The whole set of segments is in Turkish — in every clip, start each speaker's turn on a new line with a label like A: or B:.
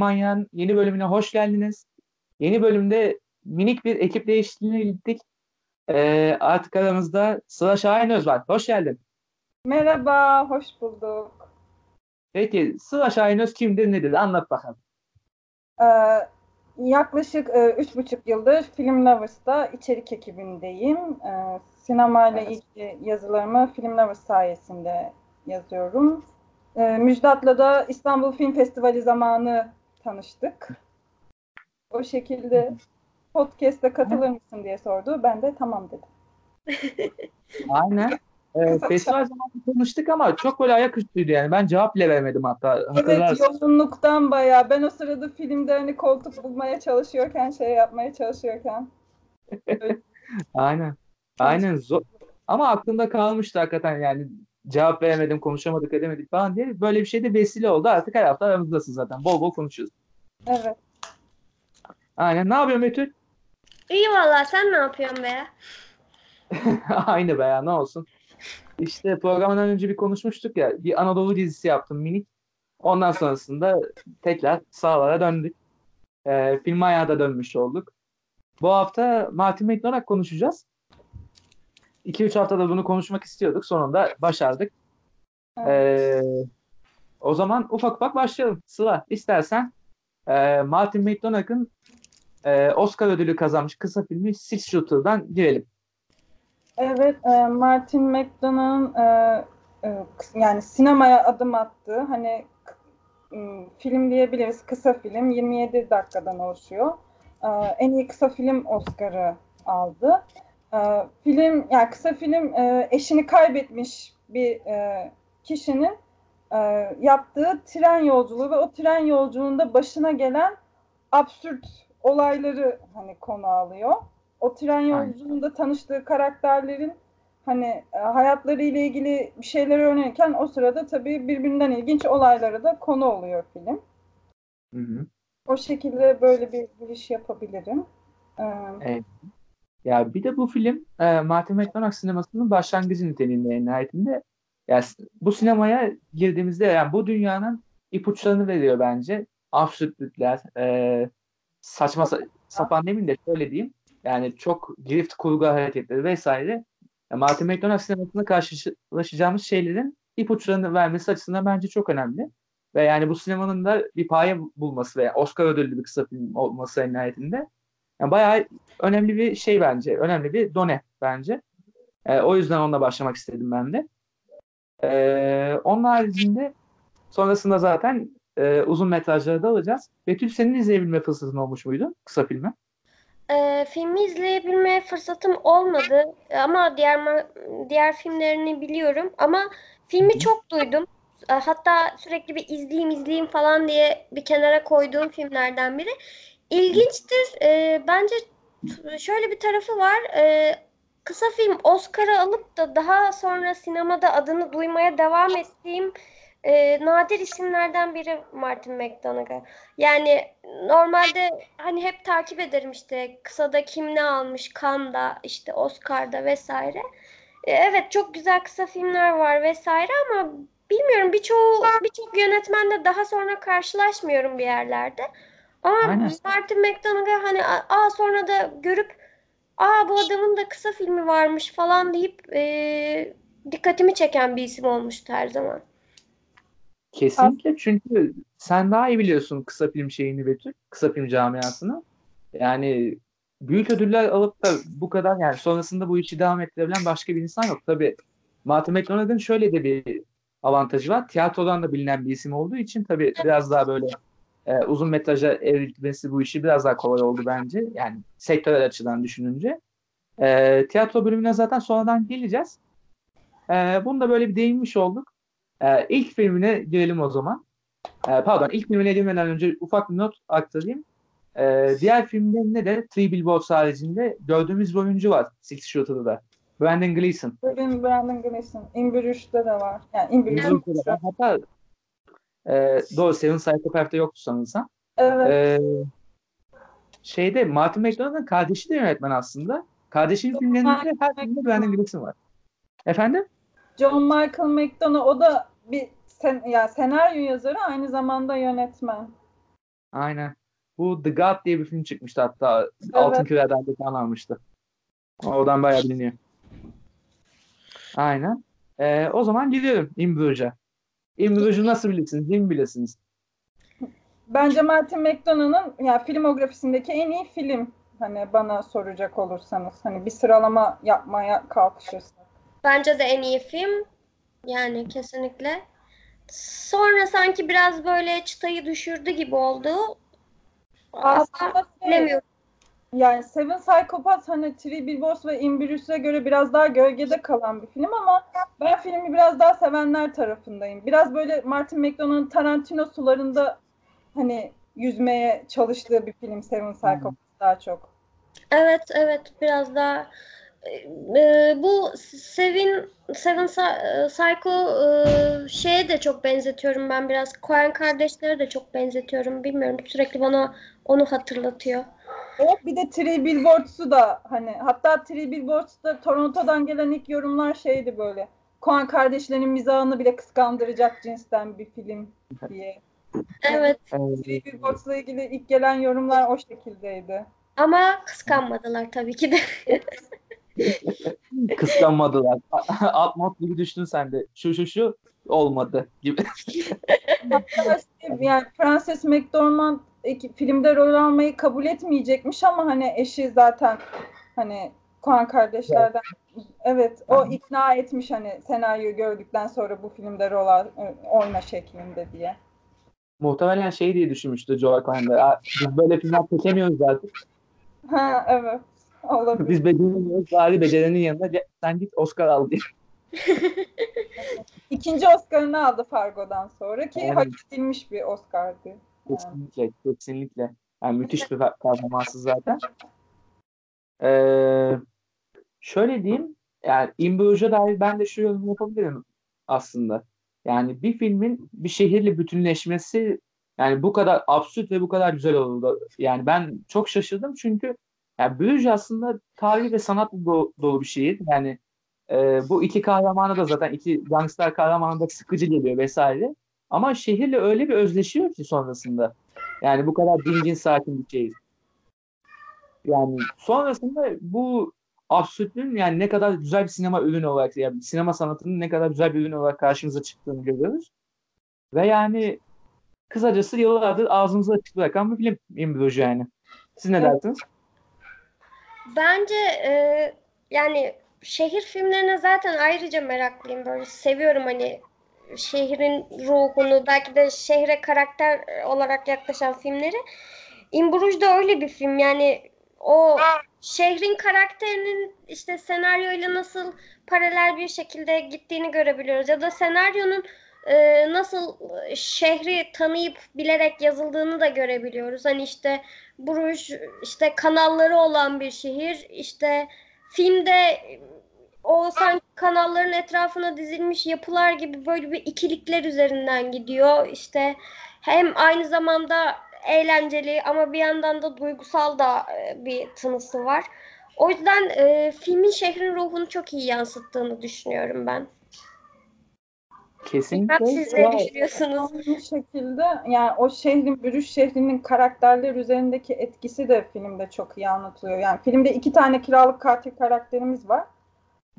A: Filmanya'nın yeni bölümüne hoş geldiniz. Yeni bölümde minik bir ekip değişikliğine gittik. Ee, artık aramızda Sıla Şahinöz var. Hoş geldin.
B: Merhaba, hoş bulduk.
A: Peki Sıla Şahinöz kimdir nedir? Anlat bakalım.
B: Ee, yaklaşık e, üç buçuk yıldır Film Lovers'ta içerik ekibindeyim. Ee, sinemayla
A: Evet.
B: ilgili yazılarımı Film Lovers sayesinde yazıyorum. Ee, Müjdat'la da İstanbul Film Festivali zamanı tanıştık. O şekilde podcast'e katılır mısın diye sordu. Ben de tamam dedim.
A: Aynen. Ee, festival zamanı konuştuk ama çok böyle ayaküstüydü yani. Ben cevap bile veremedim hatta.
B: Evet, yoğunluktan bayağı. Ben o sırada filmde hani koltuk bulmaya çalışıyorken, şey yapmaya çalışıyorken.
A: Aynen. Aynen. Zor. Ama aklımda kalmıştı hakikaten yani. Cevap veremedim, konuşamadık, edemedik falan diye. Böyle bir şey de vesile oldu. Artık her hafta aramızdasın zaten. Bol bol konuşuyoruz.
B: Evet.
A: Aynen. Ne yapıyorsun Betül?
C: İyi valla sen ne yapıyorsun be?
A: Aynı be ya ne olsun. İşte programdan önce bir konuşmuştuk ya. Bir Anadolu dizisi yaptım minik. Ondan sonrasında tekrar sahalara döndük. Ee, film ayağa dönmüş olduk. Bu hafta Martin McDonagh konuşacağız. 2-3 haftada bunu konuşmak istiyorduk. Sonunda başardık. Ee, o zaman ufak ufak başlayalım. Sıla istersen e, Martin McDonagh'ın e, Oscar ödülü kazanmış kısa filmi Six Shooter'dan girelim.
B: Evet, e, Martin McDonagh'ın e, e, yani sinemaya adım attığı hani film diyebiliriz kısa film 27 dakikadan oluşuyor. E, en iyi kısa film Oscar'ı aldı. E, film yani kısa film e, eşini kaybetmiş bir e, kişinin e, yaptığı tren yolculuğu ve o tren yolculuğunda başına gelen absürt olayları hani konu alıyor. O tren yolculuğunda tanıştığı karakterlerin hani hayatları ile ilgili bir şeyler öğrenirken o sırada tabii birbirinden ilginç olaylara da konu oluyor film.
A: Hı hı.
B: O şekilde böyle bir giriş yapabilirim. Ee,
A: Evet. Ya bir de bu film e, Martin McDonagh sinemasının başlangıcı niteliğinde en nihayetinde. Ya s- bu sinemaya girdiğimizde yani bu dünyanın ipuçlarını veriyor bence. Absürtlükler, e, saçma sa- sapan demeyeyim de şöyle diyeyim. Yani çok girift kurgu hareketleri vesaire. Ya Martin McDonagh sinemasında karşılaşacağımız şeylerin ipuçlarını vermesi açısından bence çok önemli. Ve yani bu sinemanın da bir paye bulması veya Oscar ödüllü bir kısa film olması en nihayetinde. Yani bayağı önemli bir şey bence. Önemli bir done bence. Ee, o yüzden onunla başlamak istedim ben de. Ee, onun haricinde sonrasında zaten e, uzun metrajları da alacağız. Betül senin izleyebilme fırsatın olmuş muydu kısa filmi?
C: Ee, filmi izleyebilmeye fırsatım olmadı ama diğer diğer filmlerini biliyorum ama filmi çok duydum. Hatta sürekli bir izleyeyim izleyeyim falan diye bir kenara koyduğum filmlerden biri. İlginçtir. Ee, bence şöyle bir tarafı var. Ee, kısa film Oscar'ı alıp da daha sonra sinemada adını duymaya devam ettiğim e, nadir isimlerden biri Martin McDonagh. Yani normalde hani hep takip ederim işte kısada kim ne almış Cannes'da işte Oscar'da vesaire. E, evet çok güzel kısa filmler var vesaire ama bilmiyorum birçoğu birçok yönetmenle daha sonra karşılaşmıyorum bir yerlerde. Ama
A: Aynen.
C: Martin McDonagh hani aa sonra da görüp aa bu adamın da kısa filmi varmış falan deyip e, dikkatimi çeken bir isim olmuştu her zaman.
A: Kesinlikle çünkü sen daha iyi biliyorsun kısa film şeyini Betül. Kısa film camiasını. Yani büyük ödüller alıp da bu kadar yani sonrasında bu işi devam ettirebilen başka bir insan yok. Tabii Martin McDonagh'ın şöyle de bir avantajı var. Tiyatrodan da bilinen bir isim olduğu için tabii biraz daha böyle e, uzun metraja evrilmesi bu işi biraz daha kolay oldu bence. Yani sektörel açıdan düşününce. E, tiyatro bölümüne zaten sonradan geleceğiz. E, bunu da böyle bir değinmiş olduk. E, ilk filmine girelim o zaman. E, pardon ilk filmine girmeden önce ufak bir not aktarayım. E, diğer filmlerinde de Three Billboards haricinde gördüğümüz bir oyuncu var Six Shooter'da da. Brandon Gleeson.
B: Brandon Gleeson. In Bruges'te de var. Yani In Bruges.
A: Hatta e, doğru Seven Psychopath'ta yoktu sanırsam.
B: Evet.
A: E, şeyde Martin McDonagh'ın kardeşi de yönetmen aslında. Kardeşinin filmlerinde de her filmde Brandon Gleeson var. Efendim?
B: John Michael McDonough o da bir sen, ya senaryo yazarı aynı zamanda yönetmen.
A: Aynen. Bu The God diye bir film çıkmıştı hatta. Altın Küre'den de almıştı. Oradan bayağı biliniyor. Aynen. Ee, o zaman gidiyorum In Bruges'u nasıl bilirsiniz? Değil mi bilirsiniz?
B: Bence Martin McDonagh'ın yani filmografisindeki en iyi film. Hani bana soracak olursanız. Hani bir sıralama yapmaya kalkışırsak.
C: Bence de en iyi film. Yani kesinlikle. Sonra sanki biraz böyle çıtayı düşürdü gibi oldu.
B: Aslında şey,
C: bilemiyorum.
B: Yani Seven Psychopaths hani Three Billboards ve In Bruges'e göre biraz daha gölgede kalan bir film ama ben filmi biraz daha sevenler tarafındayım. Biraz böyle Martin McDonagh'ın Tarantino sularında hani yüzmeye çalıştığı bir film Seven Psychopaths daha çok.
C: Evet, evet biraz daha e, bu Seven Seven Psy- Psycho e, şeye de çok benzetiyorum ben biraz. Coen kardeşlere de çok benzetiyorum. Bilmiyorum sürekli bana onu hatırlatıyor.
B: O bir de Three Billboards'u da hani hatta Three Billboards'da Toronto'dan gelen ilk yorumlar şeydi böyle. Coen kardeşlerin mizahını bile kıskandıracak cinsten bir film diye.
C: Evet
A: Ee,
B: Three Billboards'la ilgili ilk gelen yorumlar o şekildeydi.
C: ama kıskanmadılar tabii ki de.
A: kıskanmadılar. Alt mod gibi düştün sen de. Şu şu şu olmadı gibi.
B: Hatta işte yani Frances McDormand filmde rol almayı kabul etmeyecekmiş ama hani eşi zaten hani Coen kardeşlerden evet o ikna etmiş hani senaryoyu gördükten sonra bu filmde rol al, oyna şeklinde diye.
A: Muhtemelen şey diye düşünmüştü Joe Coen'de. "Aa, Biz böyle filmler çekemiyoruz artık.
B: Ha evet. Olabilir.
A: Biz beceremiyoruz. Bari becerenin yanında "Ce- sen git Oscar al diye.
B: İkinci Oscar'ını aldı Fargo'dan sonra ki
A: Aynen.
B: hak edilmiş bir Oscar'dı.
A: Kesinlikle. Kesinlikle. Yani müthiş bir per- performansı zaten. Ee, şöyle diyeyim. Yani In Bruges'a dair ben de şu yorumu yapabilirim aslında. Yani bir filmin bir şehirle bütünleşmesi yani bu kadar absürt ve bu kadar güzel oldu. Yani ben çok şaşırdım çünkü yani Bruges aslında tarihi ve sanatla do- dolu bir şehir. Yani e, bu iki kahramanı da zaten iki gangster kahramanı da sıkıcı geliyor vesaire. Ama şehirle öyle bir özleşiyor ki sonrasında. Yani bu kadar dingin sakin bir şehir. Yani sonrasında bu absürtlüğün yani ne kadar güzel bir sinema ürünü olarak yani sinema sanatının ne kadar güzel bir ürün olarak karşımıza çıktığını görüyoruz. Ve yani kısacası yıllardır ağzımıza açık bırakan bir film Bruges yani. Siz ne dersiniz?
C: Bence e, yani şehir filmlerine zaten ayrıca meraklıyım. Böyle seviyorum hani şehrin ruhunu, belki de şehre karakter olarak yaklaşan filmleri. In Bruges de öyle bir film. Yani o şehrin karakterinin işte senaryoyla nasıl paralel bir şekilde gittiğini görebiliyoruz. Ya da senaryonun e, nasıl şehri tanıyıp bilerek yazıldığını da görebiliyoruz. Hani işte Bruges işte kanalları olan bir şehir. İşte filmde o sanki kanalların etrafına dizilmiş yapılar gibi böyle bir ikilikler üzerinden gidiyor. İşte hem aynı zamanda eğlenceli ama bir yandan da duygusal da e, bir tınısı var. O yüzden e, filmin şehrin ruhunu çok iyi yansıttığını düşünüyorum ben.
A: Kesinlikle.
C: Bilmem siz ne
A: Ya-
C: düşünüyorsunuz?
B: Aynı şekilde yani o şehrin, Brüj şehrinin karakterler üzerindeki etkisi de filmde çok iyi anlatılıyor. Yani filmde iki tane kiralık katil karakterimiz var.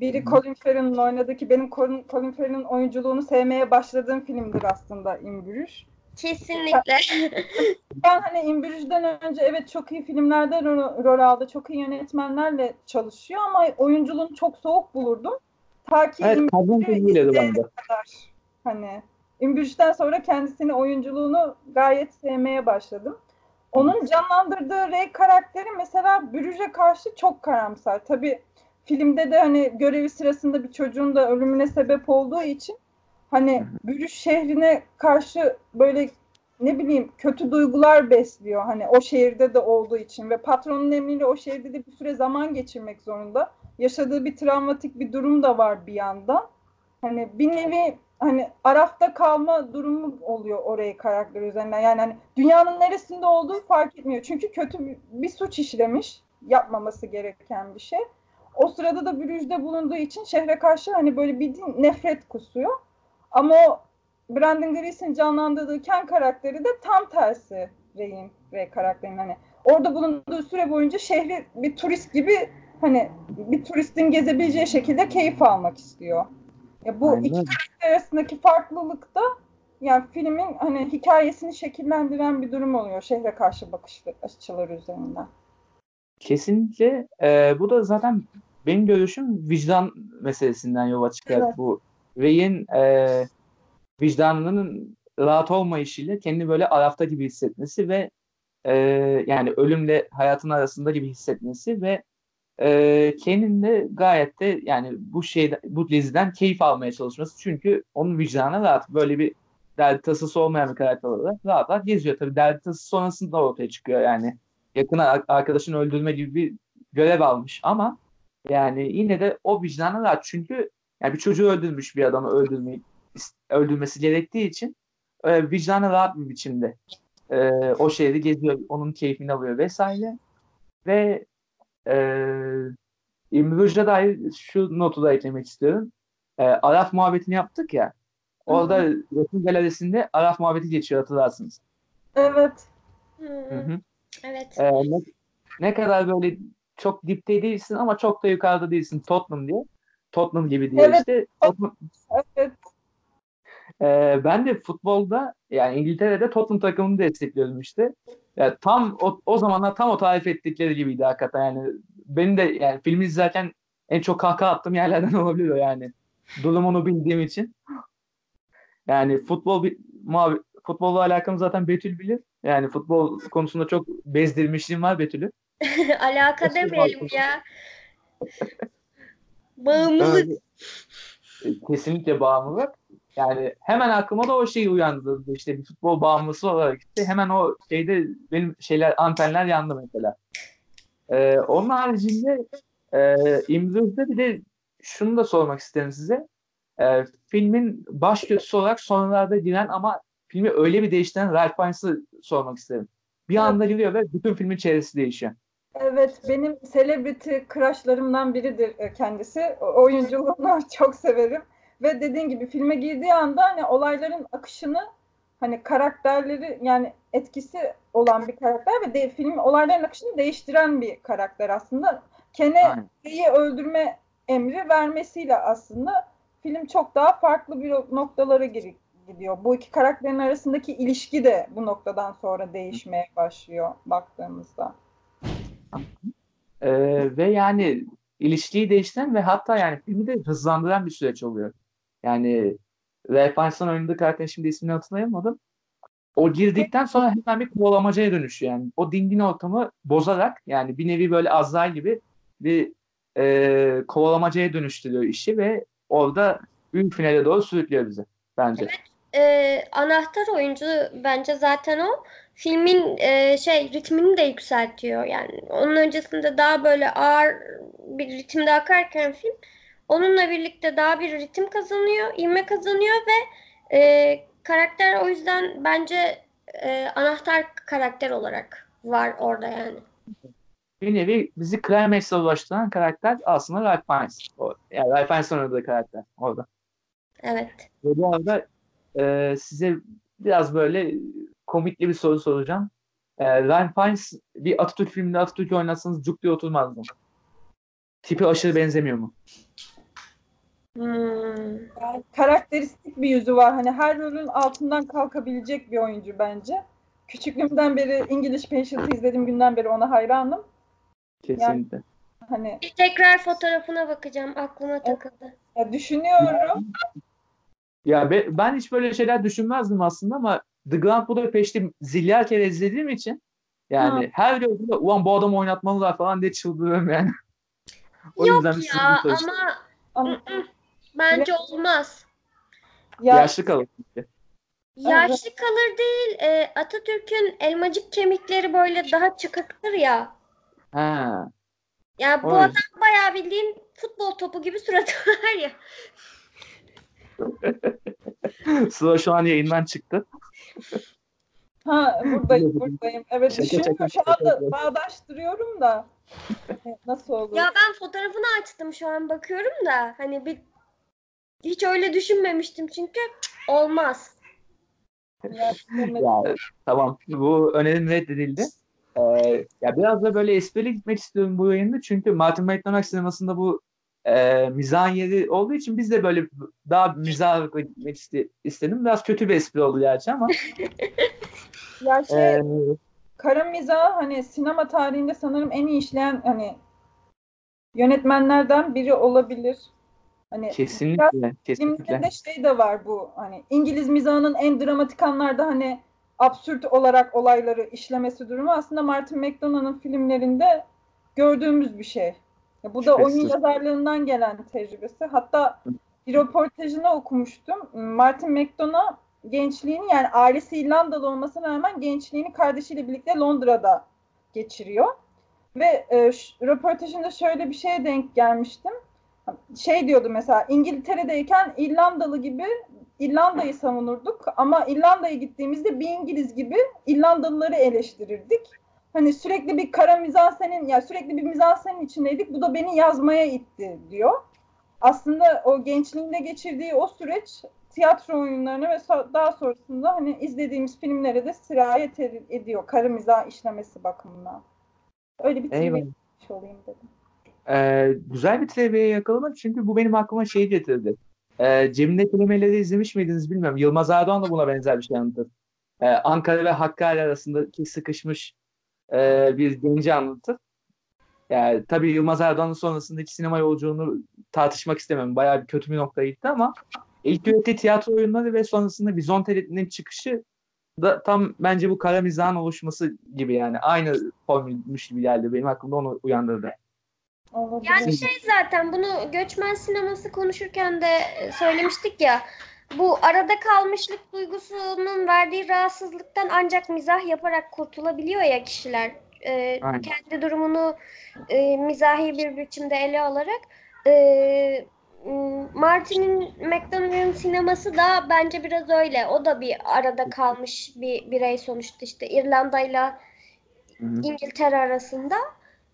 B: Biri. Colin Farrell'ın oynadığı ki benim Colin, Colin Farrell'ın oyunculuğunu sevmeye başladığım filmdir aslında Bruges.
C: Kesinlikle.
B: Ben hani Bruges'den önce evet çok iyi filmlerde rol, rol aldı, çok iyi yönetmenlerle çalışıyor ama oyunculuğunu çok soğuk bulurdum. Ta ki
A: Evet, kadın filmiyle de
B: kadar. Hani Bruges'ten sonra kendisini oyunculuğunu gayet sevmeye başladım. Onun canlandırdığı Ray karakteri mesela Bruges'e karşı çok karamsar. Tabii filmde de hani görevi sırasında bir çocuğun da ölümüne sebep olduğu için hani Bruges şehrine karşı böyle ne bileyim kötü duygular besliyor. Hani o şehirde de olduğu için ve patronun emriyle o şehirde de bir süre zaman geçirmek zorunda. Yaşadığı bir travmatik bir durum da var bir yandan. Hani bir nevi hani arafta kalma durumu oluyor orayı karakter üzerinden. Yani hani dünyanın neresinde olduğu fark etmiyor. Çünkü kötü bir suç işlemiş. Yapmaması gereken bir şey. O sırada da Bruges'de bulunduğu için şehre karşı hani böyle bir nefret kusuyor. Ama o Brandon Gleeson canlandırdığı Ken karakteri de tam tersi. Rey'in ve karakterin hani orada bulunduğu süre boyunca şehri bir turist gibi hani bir turistin gezebileceği şekilde keyif almak istiyor. Ya bu
A: Aynen.
B: iki karakter arasındaki farklılık da yani filmin hani hikayesini şekillendiren bir durum oluyor şehre karşı bakış açıları üzerinden.
A: Kesinlikle. Ee, bu da zaten benim görüşüm vicdan meselesinden yola çıkar.
B: Evet.
A: Bu Rey'in e, vicdanının rahat olmayışıyla kendini böyle arafta gibi hissetmesi ve e, yani ölümle hayatın arasında gibi hissetmesi ve e, kendini de gayet de yani bu şeyden bu diziden keyif almaya çalışması. Çünkü onun vicdanı rahat. Böyle bir derdi tasası olmayan bir karakter olarak rahat rahat geziyor. Tabii derdi tasası sonrasında ortaya çıkıyor yani yakın ar- arkadaşını öldürme gibi bir görev almış ama yani yine de o vicdanı rahat çünkü yani bir çocuğu öldürmüş bir adamı öldürmeyi öldürmesi gerektiği için e, vicdanı rahat bir biçimde e, o şehri geziyor, onun keyfini alıyor vesaire ve e, Rüşd'e dair şu notu da eklemek istiyorum. E, Araf muhabbetini yaptık ya orada resim galerisinde Araf muhabbeti geçiyor hatırlarsınız.
B: Evet.
C: Hı,
A: Hı hı.
C: Evet.
A: Ee, ne, ne kadar böyle çok dipte değilsin ama çok da yukarıda değilsin Tottenham diye. Tottenham gibi diye
B: Evet.
A: işte. Tottenham-
B: Evet.
A: Ee, ben de futbolda yani İngiltere'de Tottenham takımını destekliyorum işte. Yani tam o, o zamanlar tam o tarif ettikleri gibiydi hakikaten yani. Benim de yani filmi izlerken en çok kahkaha attığım yerlerden olabilir o yani. Durumunu bildiğim için. Yani futbol bir mavi, futbolla alakamı zaten Betül bilir. Yani futbol konusunda çok bezdirmişliğim var Betül'ü.
C: Alaka
A: Nasıl
C: demeyelim ya. Bağımlılık.
A: Evet. E, Kesinlikle bağımlılık. Yani hemen aklıma da o şeyi uyandırdı. İşte bir futbol bağımlısı olarak işte hemen o şeyde benim şeyler antenler yandı mesela. Ee, onun haricinde e, İmdur'da bir de şunu da sormak isterim size. Ee, filmin baş kötüsü olarak sonralarda giren ama filmi öyle bir değiştiren Ralph Fiennes'ı sormak isterim. Bir anda giriyor ve bütün filmin çevresi değişiyor.
B: Evet, benim celebrity crushlarımdan biridir e, kendisi. O- Oyunculuğunu çok severim. Ve dediğin gibi filme girdiği anda hani olayların akışını hani karakterleri yani etkisi olan bir karakter ve de, film olayların akışını değiştiren bir karakter aslında. Ken'e
A: Aynen.
B: Rey'i öldürme emri vermesiyle aslında film çok daha farklı bir noktalara gir- gidiyor. Bu iki karakterin arasındaki ilişki de bu noktadan sonra değişmeye başlıyor baktığımızda.
A: Ee, ve yani ilişkiyi değiştiren ve hatta yani filmi de hızlandıran bir süreç oluyor. Yani Ralph Fiennes'in oynadığı karakterin şimdi ismini hatırlayamadım. O girdikten sonra hemen bir kovalamacaya dönüşüyor yani. O dingin ortamı bozarak yani bir nevi böyle Azrail gibi bir e, kovalamacaya dönüştürüyor işi ve orada büyük finale doğru sürüklüyor bizi bence.
C: Ee, anahtar oyuncu bence zaten o. Filmin e, şey ritmini de yükseltiyor. Yani onun öncesinde daha böyle ağır bir ritimde akarken film onunla birlikte daha bir ritim kazanıyor, ivme kazanıyor ve e, karakter o yüzden bence e, anahtar karakter olarak var orada yani.
A: Bir nevi bizi Climax'e ulaştıran karakter aslında Ralph Fiennes. O, yani Ralph Fiennes'in oynadığı karakter orada.
C: Evet.
A: Ve bu arada e, size biraz böyle komikli bir soru soracağım. E, Ryan Fiennes bir Atatürk filminde Atatürk oynatsanız cuk diye oturmaz mı? Tipi aşırı benzemiyor mu?
C: Hmm.
B: Yani karakteristik bir yüzü var. Hani her rolün altından kalkabilecek bir oyuncu bence. Küçüklüğümden beri English Patient'ı izlediğim günden beri ona hayranım.
A: Kesinlikle.
B: Hani
C: Bir tekrar fotoğrafına bakacağım. Aklıma takıldı.
B: ya düşünüyorum.
A: Ya be- ben hiç böyle şeyler düşünmezdim aslında ama The Grand Budapest'i zilyar kere izlediğim için yani her gördüğümde ulan bu adamı oynatmalılar falan diye çıldırıyorum yani. o
C: Yok
A: yüzden
C: ya ama
B: Ama
C: bence olmaz.
B: ya
A: Yaşlı kalır.
C: Yaşlı kalır değil. e, Atatürk'ün elmacık kemikleri böyle daha çıkıktır ya.
A: Ha.
C: Ya bu
A: O yüzden.
C: adam bayağı bildiğin futbol topu gibi suratı var ya.
A: Sıra şu an yayından çıktı.
B: ha buradayım buradayım. Evet
A: Şaka,
B: düşünüyorum
A: şaka,
B: şu anda bağdaştırıyorum da. Nasıl olur?
C: Ya ben fotoğrafını açtım şu an bakıyorum da hani bir hiç öyle düşünmemiştim çünkü olmaz.
B: Ya,
A: tamam bu önerim reddedildi. Ee, ya biraz da böyle esprili gitmek istiyorum bu yayında çünkü Martin McDonagh sinemasında bu e, mizahın yeri olduğu için biz de böyle daha mizahla gitmek iste- istedim. Biraz kötü bir espri oldu gerçi ama.
B: Ya şey
A: e,
B: kara mizah hani sinema tarihinde sanırım en iyi işleyen hani yönetmenlerden biri olabilir. Hani
A: kesinlikle, kesinlikle.
B: şey de var bu hani İngiliz mizahının en dramatik anlarda hani absürt olarak olayları işlemesi durumu aslında Martin McDonagh'ın filmlerinde gördüğümüz bir şey. Ya bu da
A: Şüphesiz.
B: oyun yazarlığından gelen tecrübesi. Hatta bir röportajını okumuştum. Martin McDonagh gençliğini yani ailesi İrlandalı olmasına rağmen gençliğini kardeşiyle birlikte Londra'da geçiriyor. Ve e, röportajında şöyle bir şeye denk gelmiştim şey diyordu mesela İngiltere'deyken İrlandalı gibi İrlanda'yı savunurduk ama İrlanda'ya gittiğimizde bir İngiliz gibi İrlandalıları eleştirirdik. Hani sürekli bir kara mizansenin ya sürekli bir mizansenin içindeydik. Bu da beni yazmaya itti diyor. Aslında o gençliğinde geçirdiği o süreç tiyatro oyunlarına ve so- daha sonrasında hani izlediğimiz filmlere de sirayet ed- ediyor. Kara mizah işlemesi bakımından. Öyle bir trivia olayım dedim.
A: Ee, güzel bir trivia yakalamak çünkü bu benim aklıma şey getirdi. Ee, Cemile Kelimeleri izlemiş miydiniz bilmiyorum. Yılmaz Erdoğan da buna benzer bir şey anlatır. Ee, Ankara ve Hakkari arasındaki sıkışmış e, bir genci anlatır. Yani tabii Yılmaz Erdoğan'ın sonrasındaki sinema yolculuğunu tartışmak istemem. Bayağı bir kötü bir noktaya gitti ama ilk ürettiği tiyatro oyunları ve sonrasında Vizontele'nin çıkışı da tam bence bu kara mizahın oluşması gibi yani. Aynı formülmüş gibi geldi. Benim aklımda onu uyandırdı.
C: Yani şey zaten bunu göçmen sineması konuşurken de söylemiştik ya. Bu arada kalmışlık duygusunun verdiği rahatsızlıktan ancak mizah yaparak kurtulabiliyor ya kişiler.
A: Aynen.
C: kendi durumunu e, mizahi bir biçimde ele alarak. M, Martin'in McDonagh'ın sineması da bence biraz öyle. O da bir arada kalmış bir birey sonuçta işte İrlanda'yla. İngiltere arasında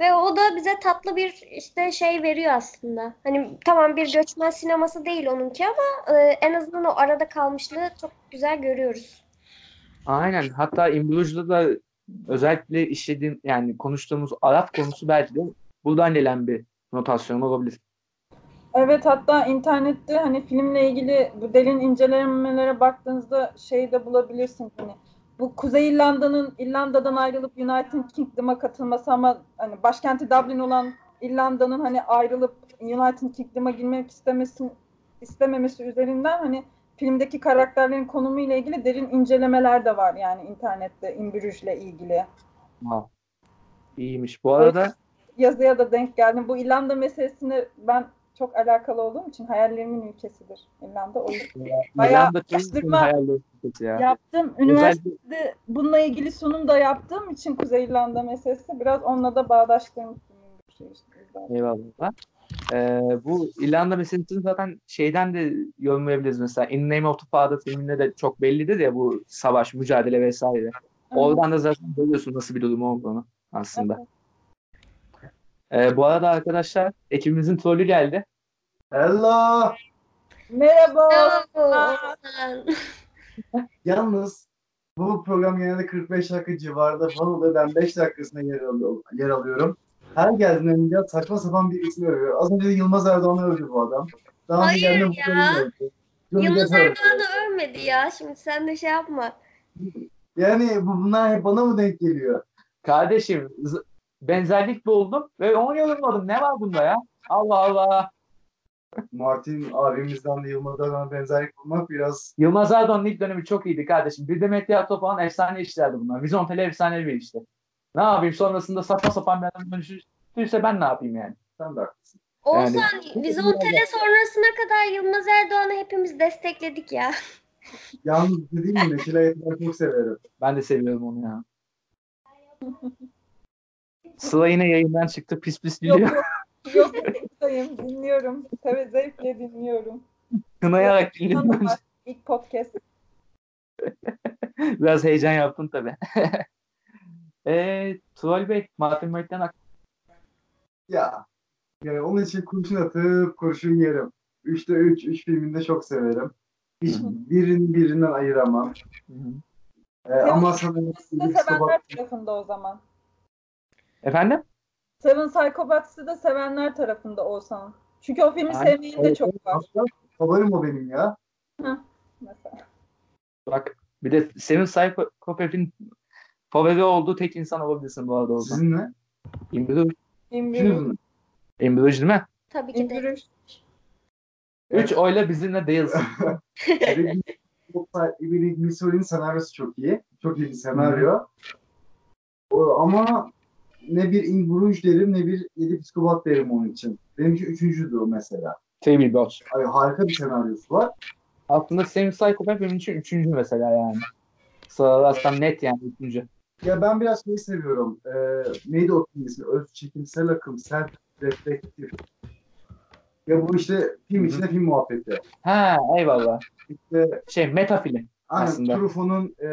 C: ve o da bize tatlı bir işte şey veriyor aslında. Hani tamam bir göçmen sineması değil onunki ama e, en azından o arada kalmışlığı çok güzel görüyoruz.
A: Aynen. Hatta In Bruges'da da özellikle işlediğim yani konuştuğumuz Arap konusu belki de buradan gelen bir notasyon olabilir.
B: Evet hatta internette hani filmle ilgili bu derin incelemelere baktığınızda şey de bulabilirsin hani bu Kuzey İrlanda'nın İrlanda'dan ayrılıp United Kingdom'a katılması ama hani başkenti Dublin olan İrlanda'nın hani ayrılıp United Kingdom'a girmek istemesi istememesi üzerinden hani filmdeki karakterlerin konumu ile ilgili derin incelemeler de var yani internette In Bruges'le ilgili.
A: Wow. İyiymiş. Bu arada
B: Yazıya da denk geldim. Bu İrlanda meselesine ben çok alakalı olduğum için hayallerimin ülkesidir İrlanda. O yüzden Bayağı
A: İrlanda çok
B: araştırma
A: ya.
B: yaptım. Üniversitede bununla ilgili sunum da yaptığım için Kuzey İrlanda meselesi biraz onunla da bağdaştırmıştım. bir şey işte.
A: Eyvallah. Ee, bu İrlanda meselesini zaten şeyden de yorumlayabiliriz mesela. In Name of the Father filminde de çok bellidir ya bu savaş, mücadele vesaire. Oradan da zaten görüyorsun nasıl bir durum olduğunu aslında. Ee, bu arada arkadaşlar ekibimizin trollü geldi.
D: Hello.
B: Merhaba.
C: Oo,
D: Yalnız bu program genelde 45 dakika civarında falan oluyor. Ben 5 dakikasında yer, alıyorum, yer alıyorum. Her geldiğinde saçma sapan bir ismi övüyor. Az önce de Yılmaz Erdoğan'ı övdü bu adam. Daha önce
C: Hayır
D: geldiğinde
C: ya.
D: Övdü.
C: Yılmaz. Erdoğan'ı övmedi ya. Şimdi sen de şey yapma.
D: Yani bu, bunlar hep bana mı denk geliyor?
A: Kardeşim z- benzerlik buldum ve onu yorumladım. Ne var bunda ya? Allah Allah.
D: Martin abimizden de Yılmaz Erdoğan'a benzerlik bulmak biraz
A: Yılmaz Erdoğan'ın ilk dönemi çok iyiydi kardeşim. Bir de Medyatop falan efsane işlerdi bunlar. Vizontele efsane bir işte. Ne yapayım sonrasında saçma sapan bir adam dönüştüyse ben ne yapayım yani?
D: sen de haklısın.
C: Oğuzhan,
A: Yani-
C: Vizontele sonrasına kadar Yılmaz Erdoğan'ı hepimiz destekledik ya.
D: Yalnız dediğim gibi ben çok severim.
A: Ben de seviyorum onu ya. Sıla yine yayından çıktı pis pis
B: Yok
A: gülüyor.
B: yok. Yok buradayım. Dinliyorum. Seve zevkle dinliyorum.
A: Kınayarak dinliyorum.
B: İlk podcast.
A: Biraz heyecan yaptım tabii. Eee Troll Bey, Martin McDonagh
D: Ya yani onun için kurşun atıp kurşun yerim. 3'te 3, 3 filminde çok severim. Hiç birini birinden ayıramam.
A: Hı hı.
D: Ee, ama sanırım
B: Psychopaths'ı da sevenler tarafında o zaman.
A: Efendim?
B: Seven Psychopaths'ı da sevenler tarafında olsan. Çünkü o filmi
A: Aynen.
B: sevmeyen de çok var.
D: Favorim o benim ya.
B: Mesela.
A: Bak bir de Seven Psychopath'in favori olduğu tek insan olabilirsin bu arada o zaman.
D: Sizin ne?
B: İmbürüş.
D: mi?
A: İmbruj değil mi?
C: Tabii ki de.
A: Üç oyla bizimle değilsin.
D: Missouri'nin senaryosu çok iyi. Çok iyi bir senaryo. O, ama ne bir In Bruges derim ne bir Yedi Psikopat derim onun için. Benim için üçüncüdür mesela.
A: Three Billboards.
D: Ay, harika bir senaryosu var.
A: Aslında Seven Psychopath benim için üçüncü mesela yani. Sıralasam net yani üçüncü.
D: Ya ben biraz şeyi seviyorum. Ee, neydi o film ismi? Öz çekimsel akım, self reflektif. Ya bu işte film içinde film muhabbeti.
A: Ha eyvallah.
D: İşte
A: Şey meta film.
D: aynen
A: Aslında.
D: Truffaut'un e,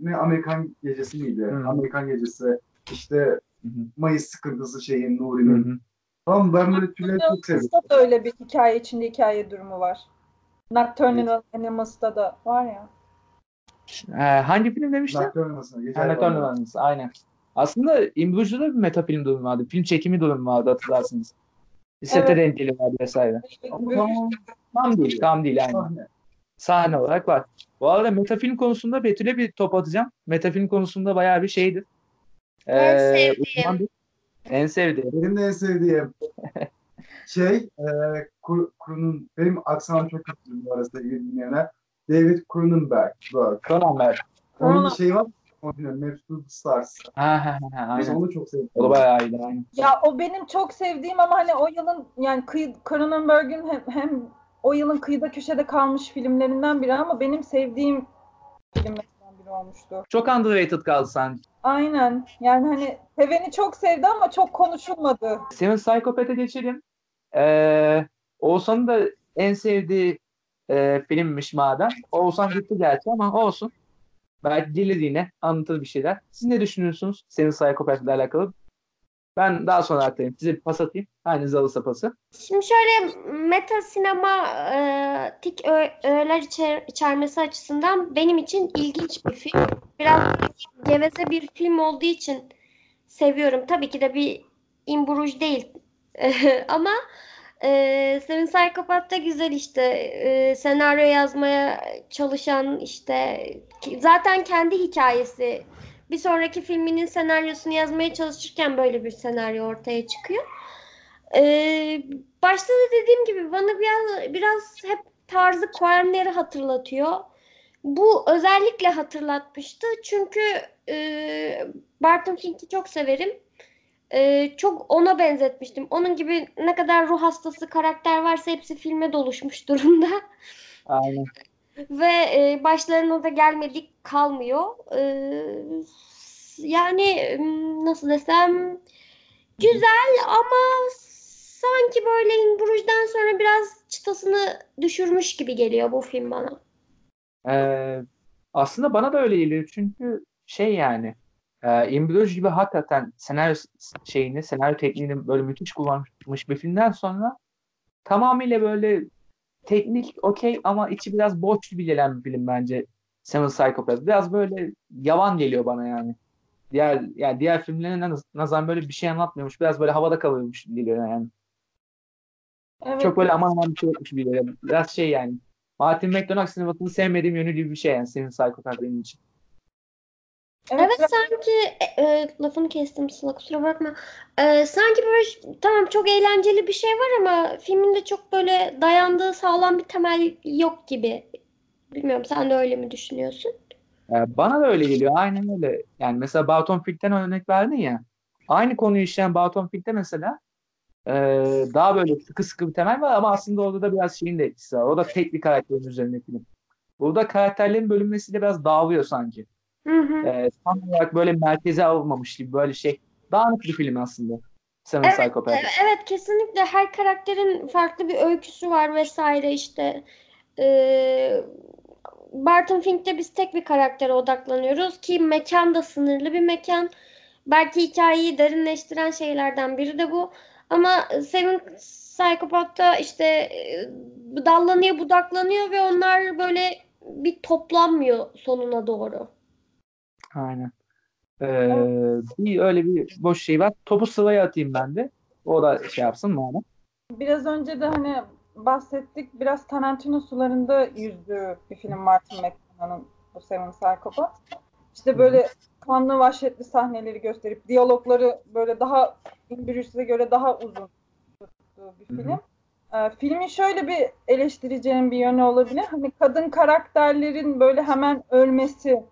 D: ne Amerikan gecesi miydi?
A: Hı.
D: Amerikan gecesi. İşte
A: Hı.
D: Mayıs sıkıntısı şeyin Nuri'nin. Tamam ben böyle türleri çok seviyorum.
B: Da öyle bir hikaye içinde hikaye durumu var. Nocturnal Animals'ta da var ya.
A: Ee, hangi film demiştin? Nocturnal Animals, aynen. Aslında In Bruges'da da bir meta film durumu vardı. Film çekimi durumu vardı hatırlarsınız. Bir sete
B: Evet.
A: denk geliyorlardı vesaire.
D: Ama tamam.
A: Tam değil, tam değil aynen.
D: Sahne.
A: Sahne olarak var. Bu arada metafilm konusunda Betül'e bir top atacağım. Metafilm konusunda bayağı bir şeydir.
C: En sevdiğim.
A: uzmandır. En sevdiğim.
D: Benim de en sevdiğim şey e, Kur- Kurun'un benim aksanım çok kötü bu arada sevgili dinleyenler. David Cronenberg.
A: Cronenberg.
D: Onun bir şeyi var. O film Maps to the Stars.
A: Ha ha ha aynen.
D: onu çok sevdim.
A: O da bayağı iyiydi aynen.
B: Ya o benim çok sevdiğim ama hani o yılın yani kıyı, Cronenberg'in hem, hem o yılın kıyıda köşede kalmış filmlerinden biri ama benim sevdiğim filmlerden biri olmuştu.
A: Çok underrated kaldı sanki.
B: Aynen. Yani hani seveni çok sevdi ama çok konuşulmadı.
A: Seven Psychopath'e geçelim. Ee, Oğuzhan'ın da en sevdiği e, filmmiş madem. Oğuzhan gitti gerçi ama olsun. Belki dilediğine anlatır bir şeyler. Siz ne düşünüyorsunuz Seven Psychopath ile alakalı? Ben daha sonra aktarayım. Size bir pas atayım. Aynı alırsa pası.
C: Şimdi şöyle meta sinema e, öğeler içer- içermesi açısından benim için ilginç bir film. Biraz geveze bir film olduğu için seviyorum. Tabii ki de bir Bruges değil. Ama e, Seven Psychopath da güzel işte. E, senaryo yazmaya çalışan işte zaten kendi hikayesi. Bir sonraki filminin senaryosunu yazmaya çalışırken böyle bir senaryo ortaya çıkıyor. Ee, başta da dediğim gibi bana biraz biraz hep tarzı Coen'leri hatırlatıyor. Bu özellikle hatırlatmıştı çünkü e, Barton Fink'i çok severim. E, çok ona benzetmiştim. Onun gibi ne kadar ruh hastası karakter varsa hepsi filme doluşmuş durumda.
A: Aynen.
C: Ve e, başlarına da gelmedik kalmıyor. E, yani nasıl desem güzel ama sanki böyle In sonra biraz çıtasını düşürmüş gibi geliyor bu film bana.
A: Ee, aslında bana da öyle geliyor. Çünkü şey yani e, In gibi hakikaten senaryo şeyini, senaryo tekniğini böyle müthiş kullanmış bir filmden sonra tamamıyla böyle teknik okey ama içi biraz boş gibi gelen bir film bence Seven Psychopaths. Biraz böyle yavan geliyor bana yani. Diğer yani diğer filmlerine naz- nazaran böyle bir şey anlatmıyormuş. Biraz böyle havada kalıyormuş geliyor yani.
B: Evet.
A: Çok böyle aman aman bir şey yokmuş gibi geliyor. Biraz şey yani. Martin McDonagh sinemasını sevmediğim yönü gibi bir şey yani Seven Psychopath benim için.
C: Evet
B: biraz-
C: sanki e, e, lafını kestim Sıla kusura bakma. E, sanki böyle tamam çok eğlenceli bir şey var ama filminde çok böyle dayandığı sağlam bir temel yok gibi. Bilmiyorum sen de öyle mi düşünüyorsun?
A: Ee, bana da öyle geliyor. Aynen öyle. Yani mesela Barton Fink'ten örnek verdin ya. Aynı konuyu işleyen Barton Fink'te mesela e, daha böyle sıkı sıkı bir temel var ama aslında orada da biraz şeyin de etkisi var. O da tek bir karakterin üzerine film. Burada karakterlerin bölünmesiyle biraz dağılıyor sanki.
C: Hı hı.
A: Ee, tam olarak böyle merkeze alınmamış gibi böyle şey. Dağınık bir film aslında. Seven
C: Evet,
A: Psychopath.
C: Evet, evet kesinlikle her karakterin farklı bir öyküsü var vesaire işte. Ee, Barton Fink'te biz tek bir karaktere odaklanıyoruz ki mekan da sınırlı bir mekan. Belki hikayeyi derinleştiren şeylerden biri de bu. Ama Seven Psikopatta işte e, dallanıyor budaklanıyor ve onlar böyle bir toplanmıyor sonuna doğru.
A: Aynen. Ee, bir öyle bir boş şey var. Topu Sıla'ya atayım ben de. O da şey yapsın madem.
B: Biraz önce de hani bahsettik. Biraz Tarantino sularında yüzdüğü bir film Martin McDonagh'ın bu Seven Psychopaths. İşte böyle kanlı vahşetli sahneleri gösterip diyalogları böyle daha Bruce'e göre daha uzun tuttuğu bir film. Ee, filmin şöyle bir eleştireceğim bir yönü olabilir. Hani kadın karakterlerin böyle hemen ölmesi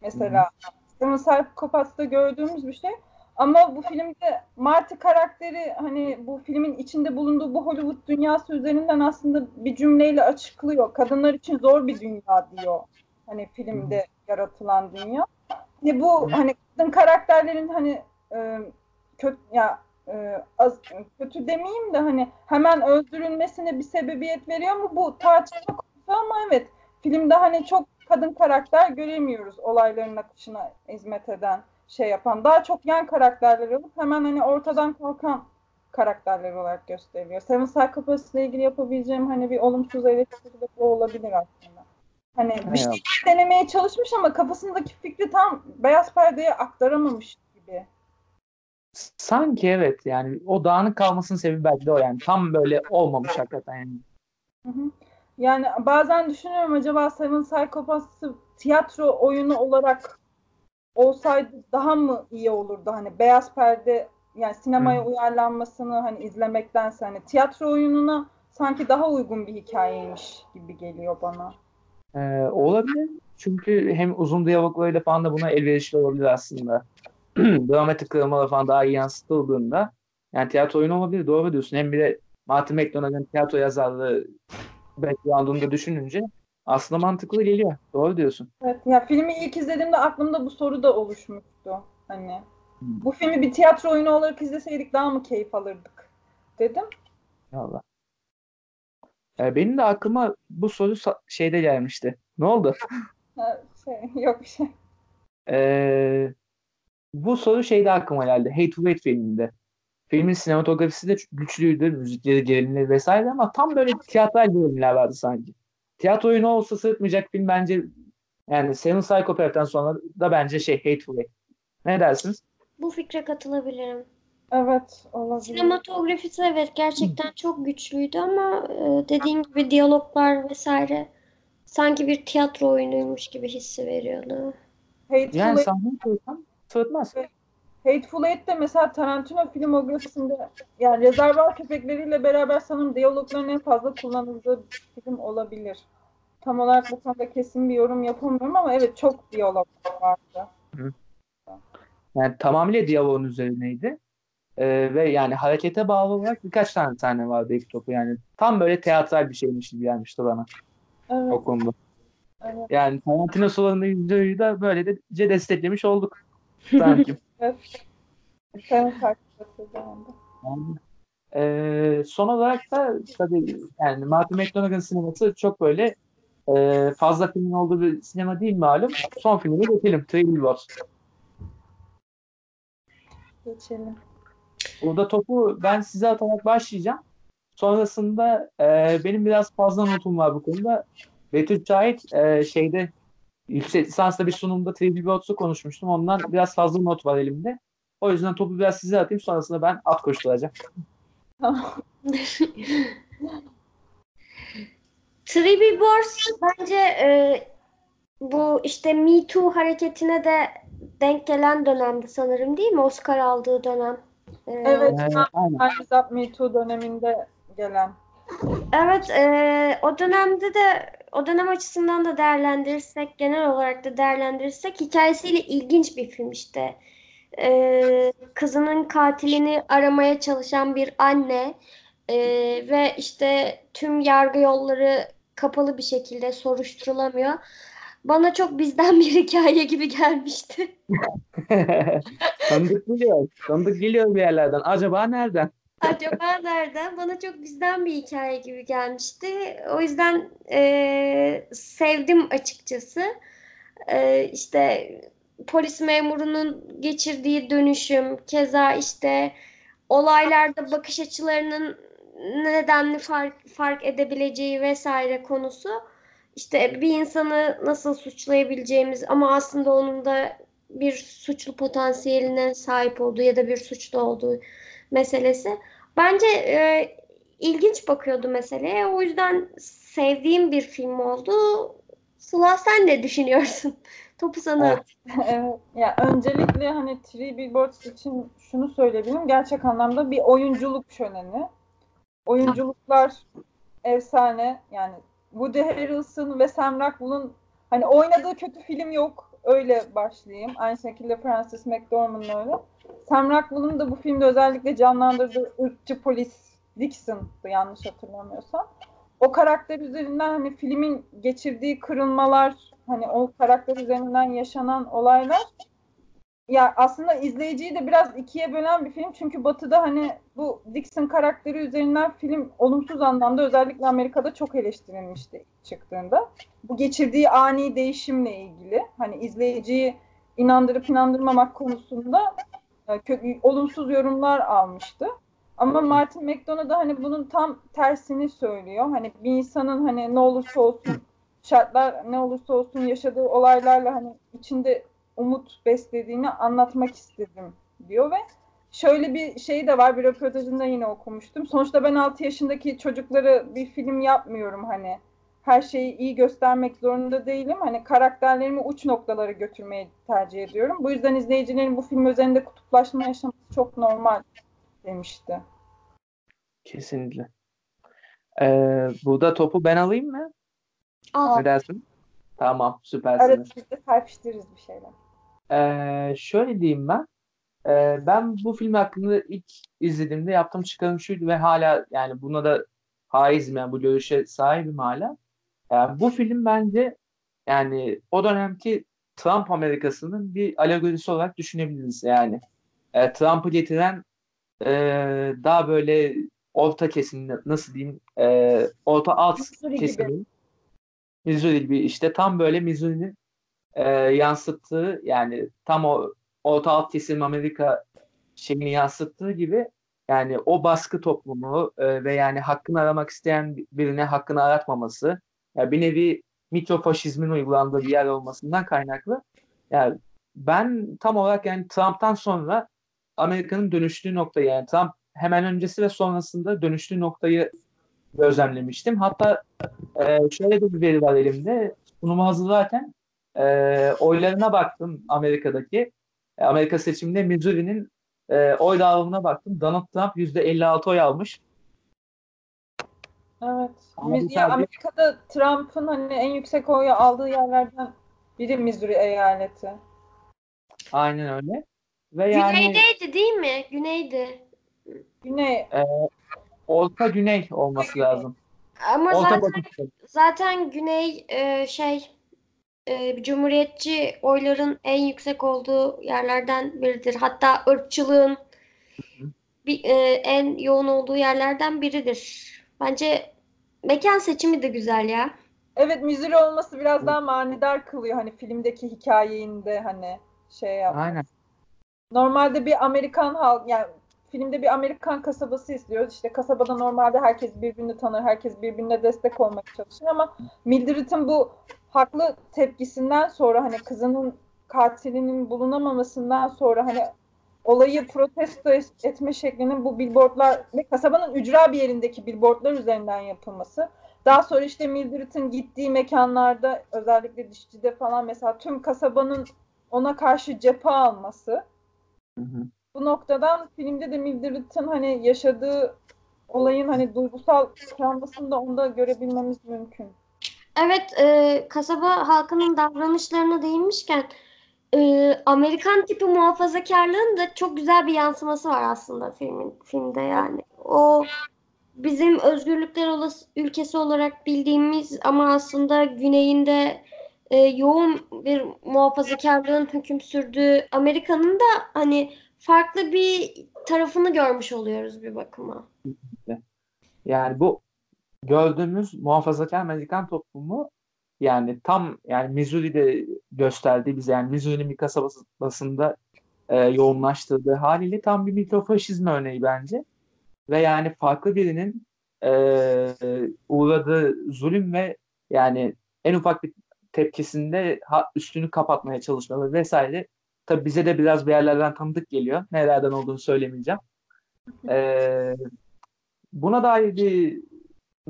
B: mesela. Seven Psychopaths'ta gördüğümüz bir şey. Ama bu filmde Marty karakteri hani bu filmin içinde bulunduğu bu Hollywood dünyası üzerinden aslında bir cümleyle açıklıyor. Kadınlar için zor bir dünya diyor. Hani filmde yaratılan dünya. Hani bu hani kadın karakterlerin hani e, kötü ya e, az kötü demeyeyim de hani hemen öldürülmesine bir sebebiyet veriyor mu bu tartışma konusu ama evet filmde hani çok kadın karakter göremiyoruz olayların akışına hizmet eden şey yapan. Daha çok yan karakterler olup hemen hani ortadan kalkan karakterler olarak gösteriliyor. Seven Psychopaths ile ilgili yapabileceğim hani bir olumsuz eleştiri de bu olabilir aslında. Hani bir şey denemeye çalışmış ama kafasındaki fikri tam beyaz perdeye aktaramamış gibi.
A: Sanki evet yani o dağınık kalmasının sebebi belki de o yani. Tam böyle olmamış hakikaten yani.
B: Hı hı. Yani bazen düşünüyorum acaba Seven Psychopaths'ı tiyatro oyunu olarak olsaydı daha mı iyi olurdu? Hani beyaz perde yani sinemaya
A: Hı.
B: uyarlanmasını hani izlemektense hani tiyatro oyununa sanki daha uygun bir hikayeymiş gibi geliyor bana.
A: Ee, olabilir. Çünkü hem uzun diyaloglarıyla falan da buna elverişli olabilir aslında. Dramatik kırılmalar falan daha iyi yansıtıldığında yani tiyatro oyunu olabilir. Doğru diyorsun. Hem bir de Martin McDonagh'ın tiyatro yazarlığı background'unu da düşününce aslında mantıklı geliyor. Doğru diyorsun.
B: Evet, ya filmi ilk izlediğimde aklımda bu soru da oluşmuştu. Hani
A: Hı.
B: bu filmi bir tiyatro oyunu olarak izleseydik daha mı keyif alırdık dedim.
A: Allah. Ee, benim de aklıma bu soru şeyde gelmişti. Ne oldu?
B: Şey, yok bir şey.
A: Ee, bu soru şeyde aklıma geldi. Hateful Eight filminde. Filmin sinematografisi de güçlüydü. Müzikleri, gerilimleri vesaire ama tam böyle tiyatral gerilimler vardı sanki. Tiyatro oyunu olsa sırıtmayacak film bence yani Seven Psychopath'tan sonra da bence şey Hateful Eight. Ne dersiniz?
C: Bu fikre katılabilirim.
B: Evet olabilir.
C: Sinematografisi evet gerçekten çok güçlüydü ama e, dediğin gibi diyaloglar vesaire sanki bir tiyatro oyunuymuş gibi hissi veriyordu.
B: Hateful,
A: Yani sahne koysam sırıtmaz.
B: Hateful Eight de mesela Tarantino filmografisinde yani Rezervuar Köpekleriyle beraber sanırım diyalogların en fazla kullanıldığı bir film olabilir. Tam olarak bu konuda kesin bir yorum yapamıyorum ama evet çok diyalog vardı.
A: Yani tamamıyla diyaloğun üzerineydi. Ee, ve yani harekete bağlı olarak birkaç tane sahne vardı ilk topu. Yani tam böyle teatral bir şeymiş gibi gelmişti bana
B: Evet,
A: o konuda.
B: evet.
A: Yani Tarantino sularında yüzdeyi de böylece desteklemiş olduk sanki.
B: Sen farklı zamanda.
A: Yani, e, son olarak da tabii yani Martin McDonagh'ın sineması çok böyle e, fazla filmin olduğu bir sinema değil malum. Son filmine geçelim. Three Billboards.
B: Geçelim.
A: Burada topu ben size atarak başlayacağım. Sonrasında e, benim biraz fazla notum var bu konuda. Betül Şahit e, şeyde yüksek lisansla bir sunumda Three Billboards'u konuşmuştum. Ondan biraz fazla not var elimde. O yüzden topu biraz size atayım. Sonrasında ben at koşturacağım.
B: Tamam.
C: Three Billboards bence e, bu işte Me Too hareketine de denk gelen dönemdi sanırım değil mi? Oscar aldığı dönem. E,
B: Evet.
A: Aynen.
B: Time's Up Me Too döneminde gelen.
C: Evet, e, o dönemde de o dönem açısından da değerlendirirsek, genel olarak da değerlendirirsek hikayesiyle ilginç bir film işte. E, kızının katilini aramaya çalışan bir anne e, ve işte tüm yargı yolları kapalı bir şekilde soruşturulamıyor. Bana çok bizden bir hikaye gibi gelmişti.
A: Tanıdık geliyor. Tanıdık geliyor bir yerlerden. Acaba nereden?
C: Acaba nereden? Bana çok bizden bir hikaye gibi gelmişti. O yüzden eee, sevdim açıkçası. Eee işte polis memurunun geçirdiği dönüşüm, keza işte olaylarda bakış açılarının nedenli fark, fark edebileceği vesaire konusu. İşte bir insanı nasıl suçlayabileceğimiz ama aslında onun da bir suçlu potansiyeline sahip olduğu ya da bir suçlu olduğu meselesi. Bence e, ilginç bakıyordu meseleye. O yüzden sevdiğim bir film oldu. Sıla sen ne düşünüyorsun? Topu sana
A: Evet.
B: Evet. Ya öncelikle hani Three Billboards için şunu söyleyebilirim. Gerçek anlamda bir oyunculuk şöleni. Oyunculuklar efsane. Yani Woody Harrelson ve Sam Rockwell'ın hani oynadığı kötü film yok. Öyle başlayayım. Aynı şekilde Francis McDormand öyle. Sam Rockwell'ın da bu filmde özellikle canlandırdığı ırkçı polis Dixon'dı yanlış hatırlamıyorsam. O karakter üzerinden hani filmin geçirdiği kırılmalar, hani o karakter üzerinden yaşanan olaylar ya aslında izleyiciyi de biraz ikiye bölen bir film. Çünkü Batı'da hani bu Dixon karakteri üzerinden film olumsuz anlamda özellikle Amerika'da çok eleştirilmişti çıktığında. Bu geçirdiği ani değişimle ilgili hani izleyiciyi inandırıp inandırmamak konusunda e, olumsuz yorumlar almıştı. Ama Martin McDonagh da hani bunun tam tersini söylüyor. Hani bir insanın hani ne olursa olsun şartlar ne olursa olsun yaşadığı olaylarla hani içinde umut beslediğini anlatmak istedim diyor ve şöyle bir şey de var bir röportajında yine okumuştum. Sonuçta ben 6 yaşındaki çocukları bir film yapmıyorum hani. Her şeyi iyi göstermek zorunda değilim. Hani karakterlerimi uç noktalara götürmeyi tercih ediyorum. Bu yüzden izleyicilerin bu film üzerinde kutuplaşma yaşaması çok normal demişti.
A: Kesinlikle. Ee, burada topu ben alayım mı? Ne dersin? Tamam,
B: Arada
A: süpersiniz.
B: biz de bir şeyler.
A: Ee, şöyle diyeyim ben. Ee, ben bu film hakkında ilk izlediğimde yaptığım çıkarım şuydu ve hala yani buna da haizim yani bu görüşe sahibim hala. Yani bu film bence yani o dönemki Trump Amerikası'nın bir alegorisi olarak düşünebiliriz yani. E, Trump'ı getiren e, daha böyle orta kesim nasıl diyeyim e, orta alt
B: Missouri
A: kesimin Missouri gibi işte tam böyle Missouri'nin e, yansıttığı yani tam o orta alt kesim Amerika şeyini yansıttığı gibi yani o baskı toplumu e, ve yani hakkını aramak isteyen birine hakkını aratmaması yani bir nevi mikrofaşizmin uygulandığı bir yer olmasından kaynaklı. Yani ben tam olarak yani Trump'tan sonra Amerika'nın dönüştüğü noktayı yani Trump hemen öncesi ve sonrasında dönüştüğü noktayı gözlemlemiştim. Hatta e, şöyle de bir veri var elimde. Sunumu hazırlarken e, oylarına baktım Amerika'daki. E, Amerika seçiminde Missouri'nin e, oy dağılımına baktım. Donald Trump %56 oy almış.
B: Evet. Mis- ya Amerika'da Trump'ın hani en yüksek oyu aldığı yerlerden biri Missouri eyaleti.
A: Aynen öyle. Ve yani
C: Güneydeydi değil mi? Güneydi.
B: Güney
A: orta güney olması lazım.
C: Ama
A: Orta
C: zaten
A: batı.
C: zaten Güney e, şey e, Cumhuriyetçi oyların en yüksek olduğu yerlerden biridir. Hatta ırkçılığın bir, e, en yoğun olduğu yerlerden biridir. Bence mekan seçimi de güzel ya.
B: Evet Missouri olması biraz daha manidar kılıyor hani filmdeki hikayeyi de hani şey yap.
A: Aynen.
B: Normalde bir Amerikan halk yani filmde bir Amerikan kasabası izliyoruz. İşte kasabada normalde herkes birbirini tanır, herkes birbirine destek olmaya çalışır ama Mildred'in bu haklı tepkisinden sonra hani kızının katilinin bulunamamasından sonra hani olayı protesto es- etme şeklinin bu billboardlar ve kasabanın ücra bir yerindeki billboardlar üzerinden yapılması. Daha sonra işte Mildred'in gittiği mekanlarda özellikle dişçide falan mesela tüm kasabanın ona karşı cephe alması.
A: Hı hı.
B: Bu noktadan filmde de Mildred'in hani yaşadığı olayın hani duygusal travmasını da onda görebilmemiz mümkün.
C: Evet, e, kasaba halkının davranışlarına değinmişken e, Amerikan tipi muhafazakarlığın da çok güzel bir yansıması var aslında filmin filmde yani. O bizim özgürlükler olas- ülkesi olarak bildiğimiz ama aslında güneyinde e, yoğun bir muhafazakarlığın hüküm sürdüğü Amerika'nın da hani farklı bir tarafını görmüş oluyoruz bir bakıma.
A: Yani bu gördüğümüz muhafazakar Amerikan toplumu yani tam yani Missouri'de gösterdiği bize yani Missouri'nin bir kasabasında e, yoğunlaştırdığı haliyle tam bir mikrofaşizm örneği bence. Ve yani farklı birinin e, uğradığı zulüm ve yani en ufak bir tepkisinde ha, üstünü kapatmaya çalışmaları vesaire. Tabii bize de biraz bir yerlerden tanıdık geliyor. Nelerden olduğunu söylemeyeceğim. E, buna dair bir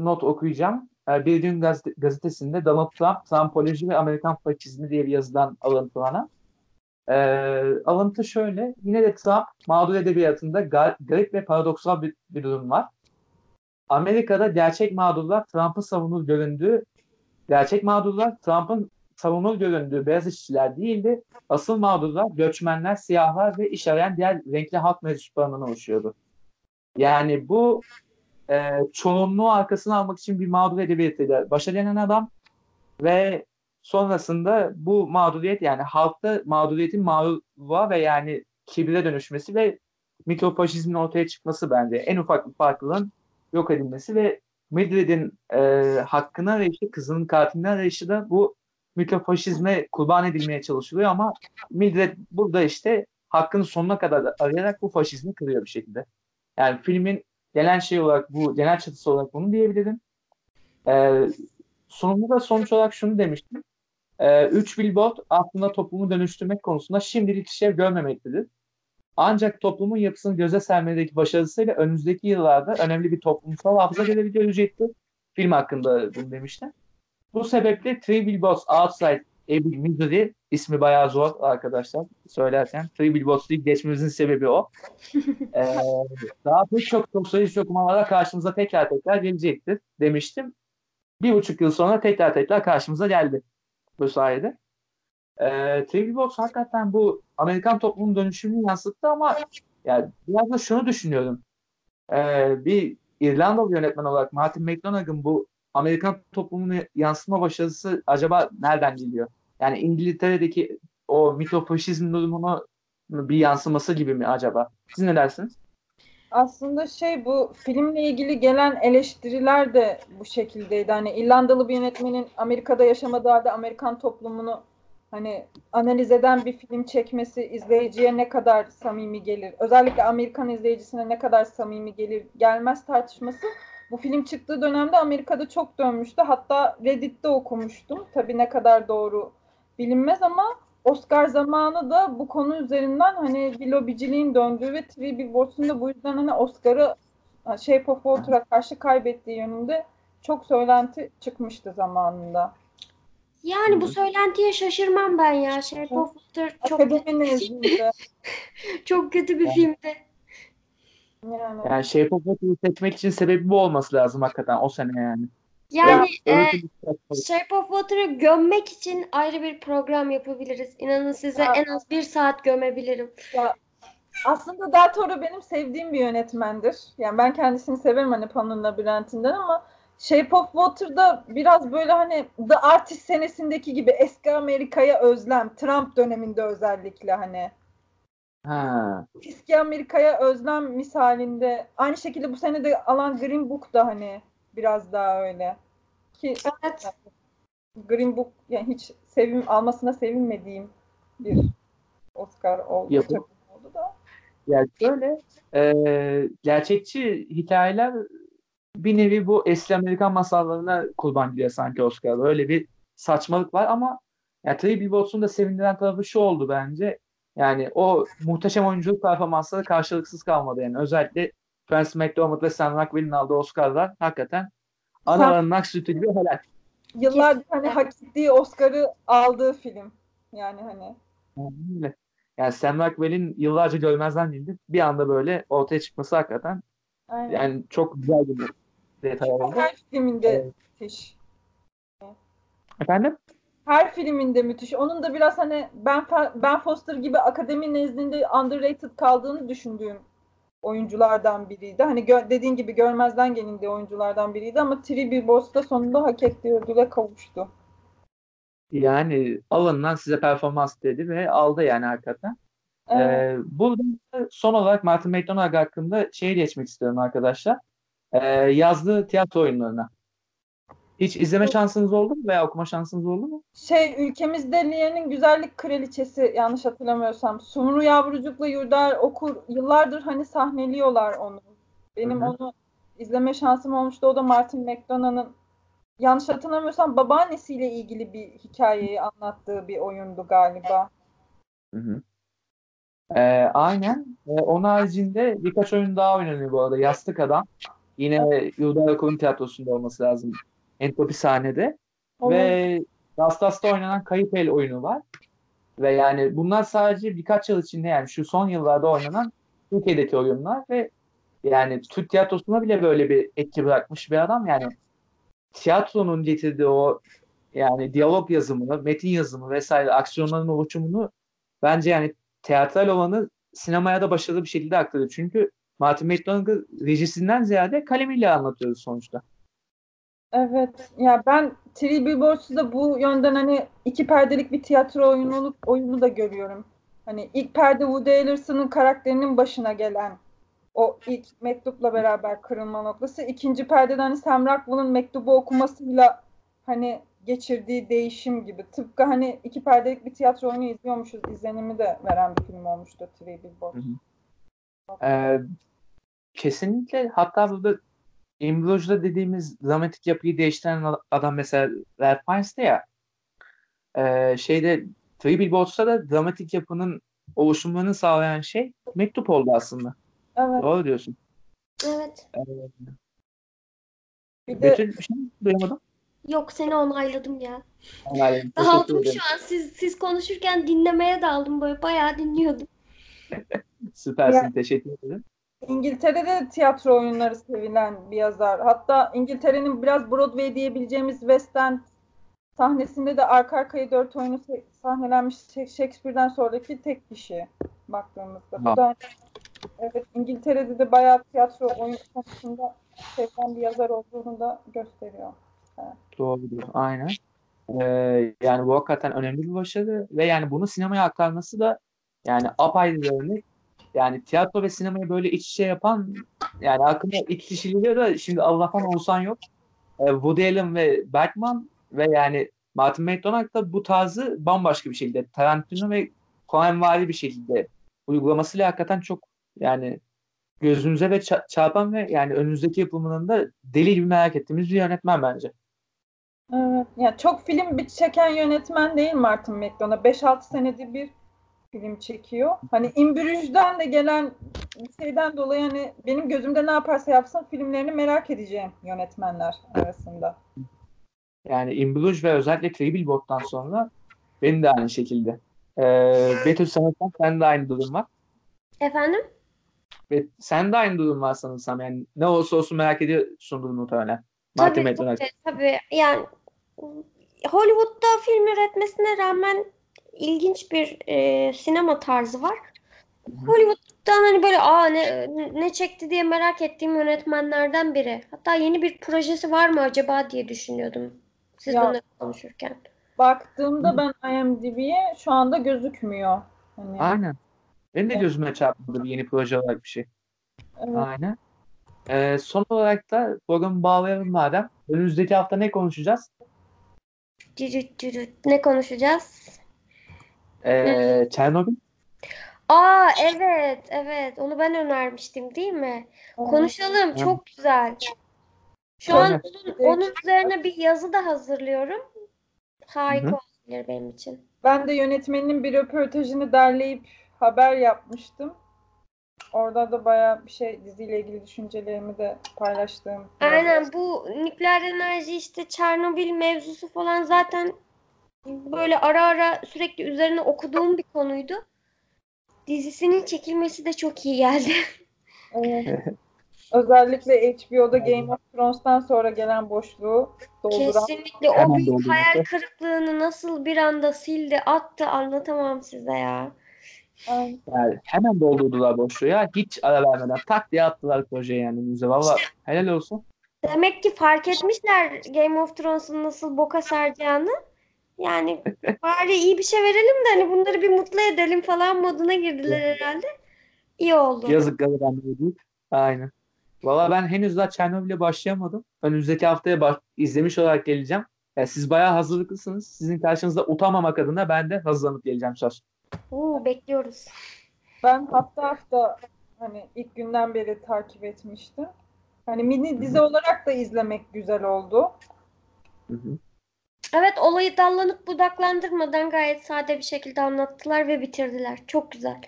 A: not okuyacağım. E, bir gün gazete, gazetesinde Donald Trump, Trumpoloji ve Amerikan Faşizmi diye bir yazıdan alıntılanan. E, alıntı şöyle. Yine de Trump mağdur edebiyatında gar- garip ve paradoksal bir, bir durum var. Amerika'da gerçek mağdurlar Trump'ın savunur göründüğü gerçek mağdurlar Trump'ın savunur göründüğü beyaz işçiler değildi. Asıl mağdurlar göçmenler, siyahlar ve iş arayan diğer renkli halk mensuplarından oluşuyordu. Yani bu e, çoğunluğu arkasına almak için bir mağdur edebiyatıyla başa denen adam ve sonrasında bu mağduriyet yani halkta mağduriyetin mağluba ve yani kibire dönüşmesi ve mikrofaşizmin ortaya çıkması bence en ufak bir farklılığın yok edilmesi ve Mildred'in e, hakkını arayışı, kızının katilini arayışı da bu mikrofaşizme kurban edilmeye çalışılıyor ama Mildred burada işte hakkını sonuna kadar arayarak bu faşizmi kırıyor bir şekilde. Yani filmin gelen şey olarak bu, genel çatısı olarak bunu diyebilirim. E, sonunda da sonuç olarak şunu demiştim. E, üç billboard aslında toplumu dönüştürmek konusunda şimdilik işlev görmemektedir. Ancak toplumun yapısını göze sermedeki başarısıyla önümüzdeki yıllarda önemli bir toplumsal hafıza gelebilecektir. Film hakkında bunu demiştim. Bu sebeple Three Billboards Outside Ebbing, Missouri ismi bayağı zor arkadaşlar söylerken. Three Billboards değil geçmemizin sebebi o. ee, daha pek çok sosyalist okumalara karşımıza tekrar tekrar gelecektir demiştim. Bir buçuk yıl sonra tekrar tekrar karşımıza geldi bu sayede. E, Three Box hakikaten bu Amerikan toplumunun dönüşümünü yansıttı ama yani biraz da şunu düşünüyorum. E, bir İrlandalı yönetmen olarak Martin McDonagh'ın bu Amerikan toplumunu yansıtma başarısı acaba nereden geliyor? Yani İngiltere'deki o mikrofaşizm durumunu bir yansıması gibi mi acaba? Siz ne dersiniz?
B: Aslında şey bu filmle ilgili gelen eleştiriler de bu şekildeydi. Hani İrlandalı bir yönetmenin Amerika'da yaşamadığı halde Amerikan toplumunu hani analiz eden bir film çekmesi izleyiciye ne kadar samimi gelir? Özellikle Amerikan izleyicisine ne kadar samimi gelir gelmez tartışması bu film çıktığı dönemde Amerika'da çok dönmüştü. Hatta Reddit'te okumuştum. Tabii ne kadar doğru bilinmez ama Oscar zamanı da bu konu üzerinden hani bir lobiciliğin döndüğü ve Three Billboards'un da bu yüzden hani Oscar'ı Shape of Water'a karşı kaybettiği yönünde çok söylenti çıkmıştı zamanında.
C: Yani bu söylentiye şaşırmam ben ya. Shape of Water çok
B: nezdinde.
C: çok kötü bir filmdi.
B: Yani.
A: Yani Shape of Water'ı seçmek için sebebi bu olması lazım hakikaten o sene yani.
C: Yani
A: Ya,
C: e,
A: bir-
C: Shape of Water'ı gömmek için ayrı bir program yapabiliriz. İnanın size
B: Ya.
C: en az bir saat gömebilirim.
B: Aslında Del Toro benim sevdiğim bir yönetmendir. Yani ben kendisini severim hani Pan'ın Labirentinden ama Shape of Water'da biraz böyle hani The Artist senesindeki gibi eski Amerika'ya özlem, Trump döneminde özellikle hani
A: Ha.
B: eski Amerika'ya özlem misalinde aynı şekilde bu sene de alan Green Book da hani biraz daha öyle. Ki
C: Evet.
B: Green Book yani hiç sevim almasına sevinmediğim bir Oscar oldu.
A: Yapı.
B: oldu da.
A: Yani şöyle e, gerçekçi hikayeler bir nevi bu eski Amerikan masallarına kurban gidiyor sanki Oscar'da. Öyle bir saçmalık var ama yani Three Billboards'un da sevindiren tarafı şu oldu bence. Yani o muhteşem oyunculuk performansları karşılıksız kalmadı yani. Özellikle Francis McDormand ve Sam Rockwell'in aldığı Oscar'lar hakikaten aralarının aksütü gibi helal.
B: Yıllardır hani hak ettiği Oscar'ı aldığı film. Yani hani.
A: Öyle. Yani Sam Rockwell'in yıllarca görmezden geldi. Bir anda böyle ortaya çıkması hakikaten
B: Aynen.
A: yani çok güzel bir detay oldu.
B: Her filminde
A: Evet.
B: müthiş.
A: Efendim?
B: Her filminde müthiş. Onun da biraz hani Ben, ben Foster gibi akademi nezdinde underrated kaldığını düşündüğüm oyunculardan biriydi. Hani gö- dediğin gibi görmezden gelindiği oyunculardan biriydi ama Three Billboards'da sonunda hak ettiği ödüle kavuştu.
A: Yani alınan size performans dedi ve aldı yani hakikaten.
B: Evet.
A: Ee, burada son olarak Martin McDonagh hakkında şeye geçmek istiyorum arkadaşlar. Ee, yazdığı tiyatro oyunlarına. Hiç izleme şansınız oldu mu veya okuma şansınız oldu mu?
B: Şey ülkemizde Liye'nin güzellik kraliçesi yanlış hatırlamıyorsam. Sumru Yavrucuk'la Yurdar Okur yıllardır hani sahneliyorlar onu. Benim
A: Hı hı.
B: onu izleme şansım olmuştu. O da Martin McDonagh'ın yanlış hatırlamıyorsam babaannesiyle ilgili bir hikayeyi anlattığı bir oyundu galiba.
A: Hı hı. Ee, aynen. Ee, onun haricinde birkaç oyun daha oynanıyor bu arada. Yastık Adam. Yine Yıldar Okulun Tiyatrosu'nda olması lazım. Entropi sahnede.
B: Onun-
A: Ve Dastas'ta oynanan Kayıp El oyunu var. Ve yani bunlar sadece birkaç yıl içinde yani şu son yıllarda oynanan Türkiye'deki oyunlar ve yani Türk tiyatrosuna bile böyle bir etki bırakmış bir adam yani tiyatronun getirdiği o yani diyalog yazımını, metin yazımı vesaire aksiyonların oluşumunu bence yani teatral olanı sinemaya da başarılı bir şekilde aktarıyor. Çünkü Martin McDonagh'ı rejisinden ziyade kalemiyle anlatıyoruz sonuçta.
B: Evet. Ya ben Three Billboards'u da bu yönden hani iki perdelik bir tiyatro oyunu, oyunu da görüyorum. Hani ilk perde Woody Harrelson'ın karakterinin başına gelen o ilk mektupla beraber kırılma noktası. İkinci perdede hani Sam Rockwell'ın mektubu okumasıyla hani geçirdiği değişim gibi. Tıpkı hani iki perdelik bir tiyatro oyunu izliyormuşuz izlenimi de veren bir film olmuştu Three Billboards.
A: Ee, kesinlikle hatta burada Bruges'da dediğimiz dramatik yapıyı değiştiren adam mesela Ralph Fiennes'te ya ee, şeyde Three Billboards'ta da dramatik yapının oluşumlarını sağlayan şey mektup oldu aslında.
B: Evet.
A: Doğru diyorsun.
C: Evet.
B: Bir de
A: Betül bir şey mi? duyamadım.
C: Yok seni onayladım ya. Daldım
A: ederim.
C: şu an. Siz siz konuşurken dinlemeye daldım böyle bayağı dinliyordum.
A: Süpersin.
B: Ya-
A: Teşekkür ederim.
B: İngiltere'de tiyatro oyunları sevilen bir yazar. Hatta İngiltere'nin biraz Broadway diyebileceğimiz West End sahnesinde de arka arkaya dört oyunu sahnelenmiş Shak- Shakespeare'den sonraki tek kişi baktığımızda. Bu da evet İngiltere'de de bayağı tiyatro oyun konusunda sevilen bir yazar olduğunu da gösteriyor.
A: Doğrudur. Aynen. Ee, yani bu hakikaten önemli bir başarı ve yani bunu sinemaya aktarması da yani apayrı bir örnek. Yani tiyatro ve sinemayı böyle iç içe yapan yani hakkında iç kişiliği de şimdi Allah'tan olsan yok. Ee, Woody Allen ve Bergman ve yani Martin McDonagh da bu tarzı bambaşka bir şekilde Tarantino ve Coenvari bir şekilde uygulamasıyla hakikaten çok yani gözümüze ve ça- çarpan ve yani önümüzdeki yapımının da deli gibi merak ettiğimiz bir yönetmen bence.
B: Evet. Yani çok film bir çeken yönetmen değil Martin McDonagh. 5-6 senedir bir film çekiyor. Hani In Bruges'den de gelen bir şeyden dolayı hani benim gözümde ne yaparsa yapsın filmlerini merak edeceğim yönetmenler arasında.
A: Yani In Bruges ve özellikle Three Billboard'dan sonra benim de aynı şekilde. Ee, Betül sanırsam sen de aynı durum var.
C: Efendim?
A: Ve sen de aynı durum var sanırsam. Yani ne olursa olsun merak ediyorsundur muhtemelen.
C: Tabii, tabii, tabii. Yani Hollywood'da film üretmesine rağmen ilginç bir e, sinema tarzı var. Hollywood'dan hani böyle aa ne, ne çekti diye merak ettiğim yönetmenlerden biri. Hatta yeni bir projesi var mı acaba diye düşünüyordum. Siz
B: Ya-
C: bunları konuşurken.
B: Baktığımda ben IMDb'ye şu anda gözükmüyor. Hani,
A: Aynen. Benim de gözüme çarpmadı bir yeni proje olarak bir şey.
B: evet.
A: Aynen. Ee, son olarak da programı bağlayalım madem. Önümüzdeki hafta ne konuşacağız?
C: Cücüt cücüt. Ne konuşacağız?
A: Ee, Çernobil.
C: Aa evet evet onu ben önermiştim değil mi? Konuşalım çok güzel. Şu an onun, onun üzerine bir yazı da hazırlıyorum. Harika olabilir benim için.
B: Ben de yönetmenin bir röportajını derleyip haber yapmıştım. Orada da bayağı bir şey diziyle ilgili düşüncelerimi de paylaştığım.
C: Aynen bu nükleer enerji işte Çernobil mevzusu falan zaten böyle ara ara sürekli üzerine okuduğum bir konuydu. Dizisinin çekilmesi de çok iyi geldi.
B: Evet. Özellikle HBO'da Game of Thrones'tan sonra gelen boşluğu dolduran.
C: Kesinlikle o büyük hayal kırıklığını nasıl bir anda sildi, attı anlatamam size ya.
A: Yani hemen doldurdular boşluğu ya. Hiç ara vermeden tak diye attılar projeye yani bize. Valla helal olsun.
C: Demek ki fark etmişler Game of Thrones'un nasıl boka saracağını. Yani bari iyi bir şey verelim de hani bunları bir mutlu edelim falan moduna girdiler herhalde. İyi oldu.
A: Yazıkları ben de deyip. Aynen. Valla ben henüz daha Çernobil'e başlayamadım. Önümüzdeki haftaya baş- izlemiş olarak geleceğim. Yani siz bayağı hazırlıklısınız. Sizin karşınızda utanmamak adına ben de hazırlanıp geleceğim söz.
C: Oo, bekliyoruz.
B: Ben hafta hafta hani ilk günden beri takip etmiştim. Hani mini dizi olarak da izlemek güzel oldu.
A: Hı hı.
C: Evet olayı dallanıp budaklandırmadan gayet sade bir şekilde anlattılar ve bitirdiler. Çok güzel.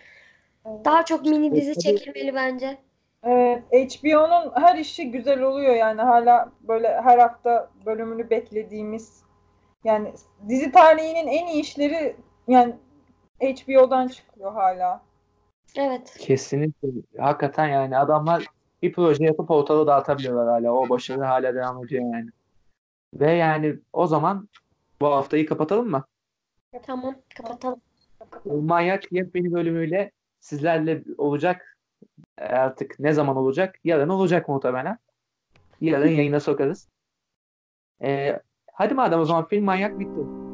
C: Daha çok mini dizi çekilmeli bence.
B: Evet, HBO'nun her işi güzel oluyor yani hala böyle her hafta bölümünü beklediğimiz yani dizi tarihinin en iyi işleri yani HBO'dan çıkıyor hala.
C: Evet.
A: Kesinlikle. Hakikaten yani adamlar bir proje yapıp ortalığı dağıtabiliyorlar hala. O başarı hala devam ediyor yani. Ve yani o zaman bu haftayı kapatalım mı?
C: Tamam. Kapatalım.
A: Manyak yepyeni bölümüyle sizlerle olacak. E, Artık ne zaman olacak? Yarın olacak muhtemelen. Yarın yayına sokarız. E, hadi madem o zaman film Manyak bitti.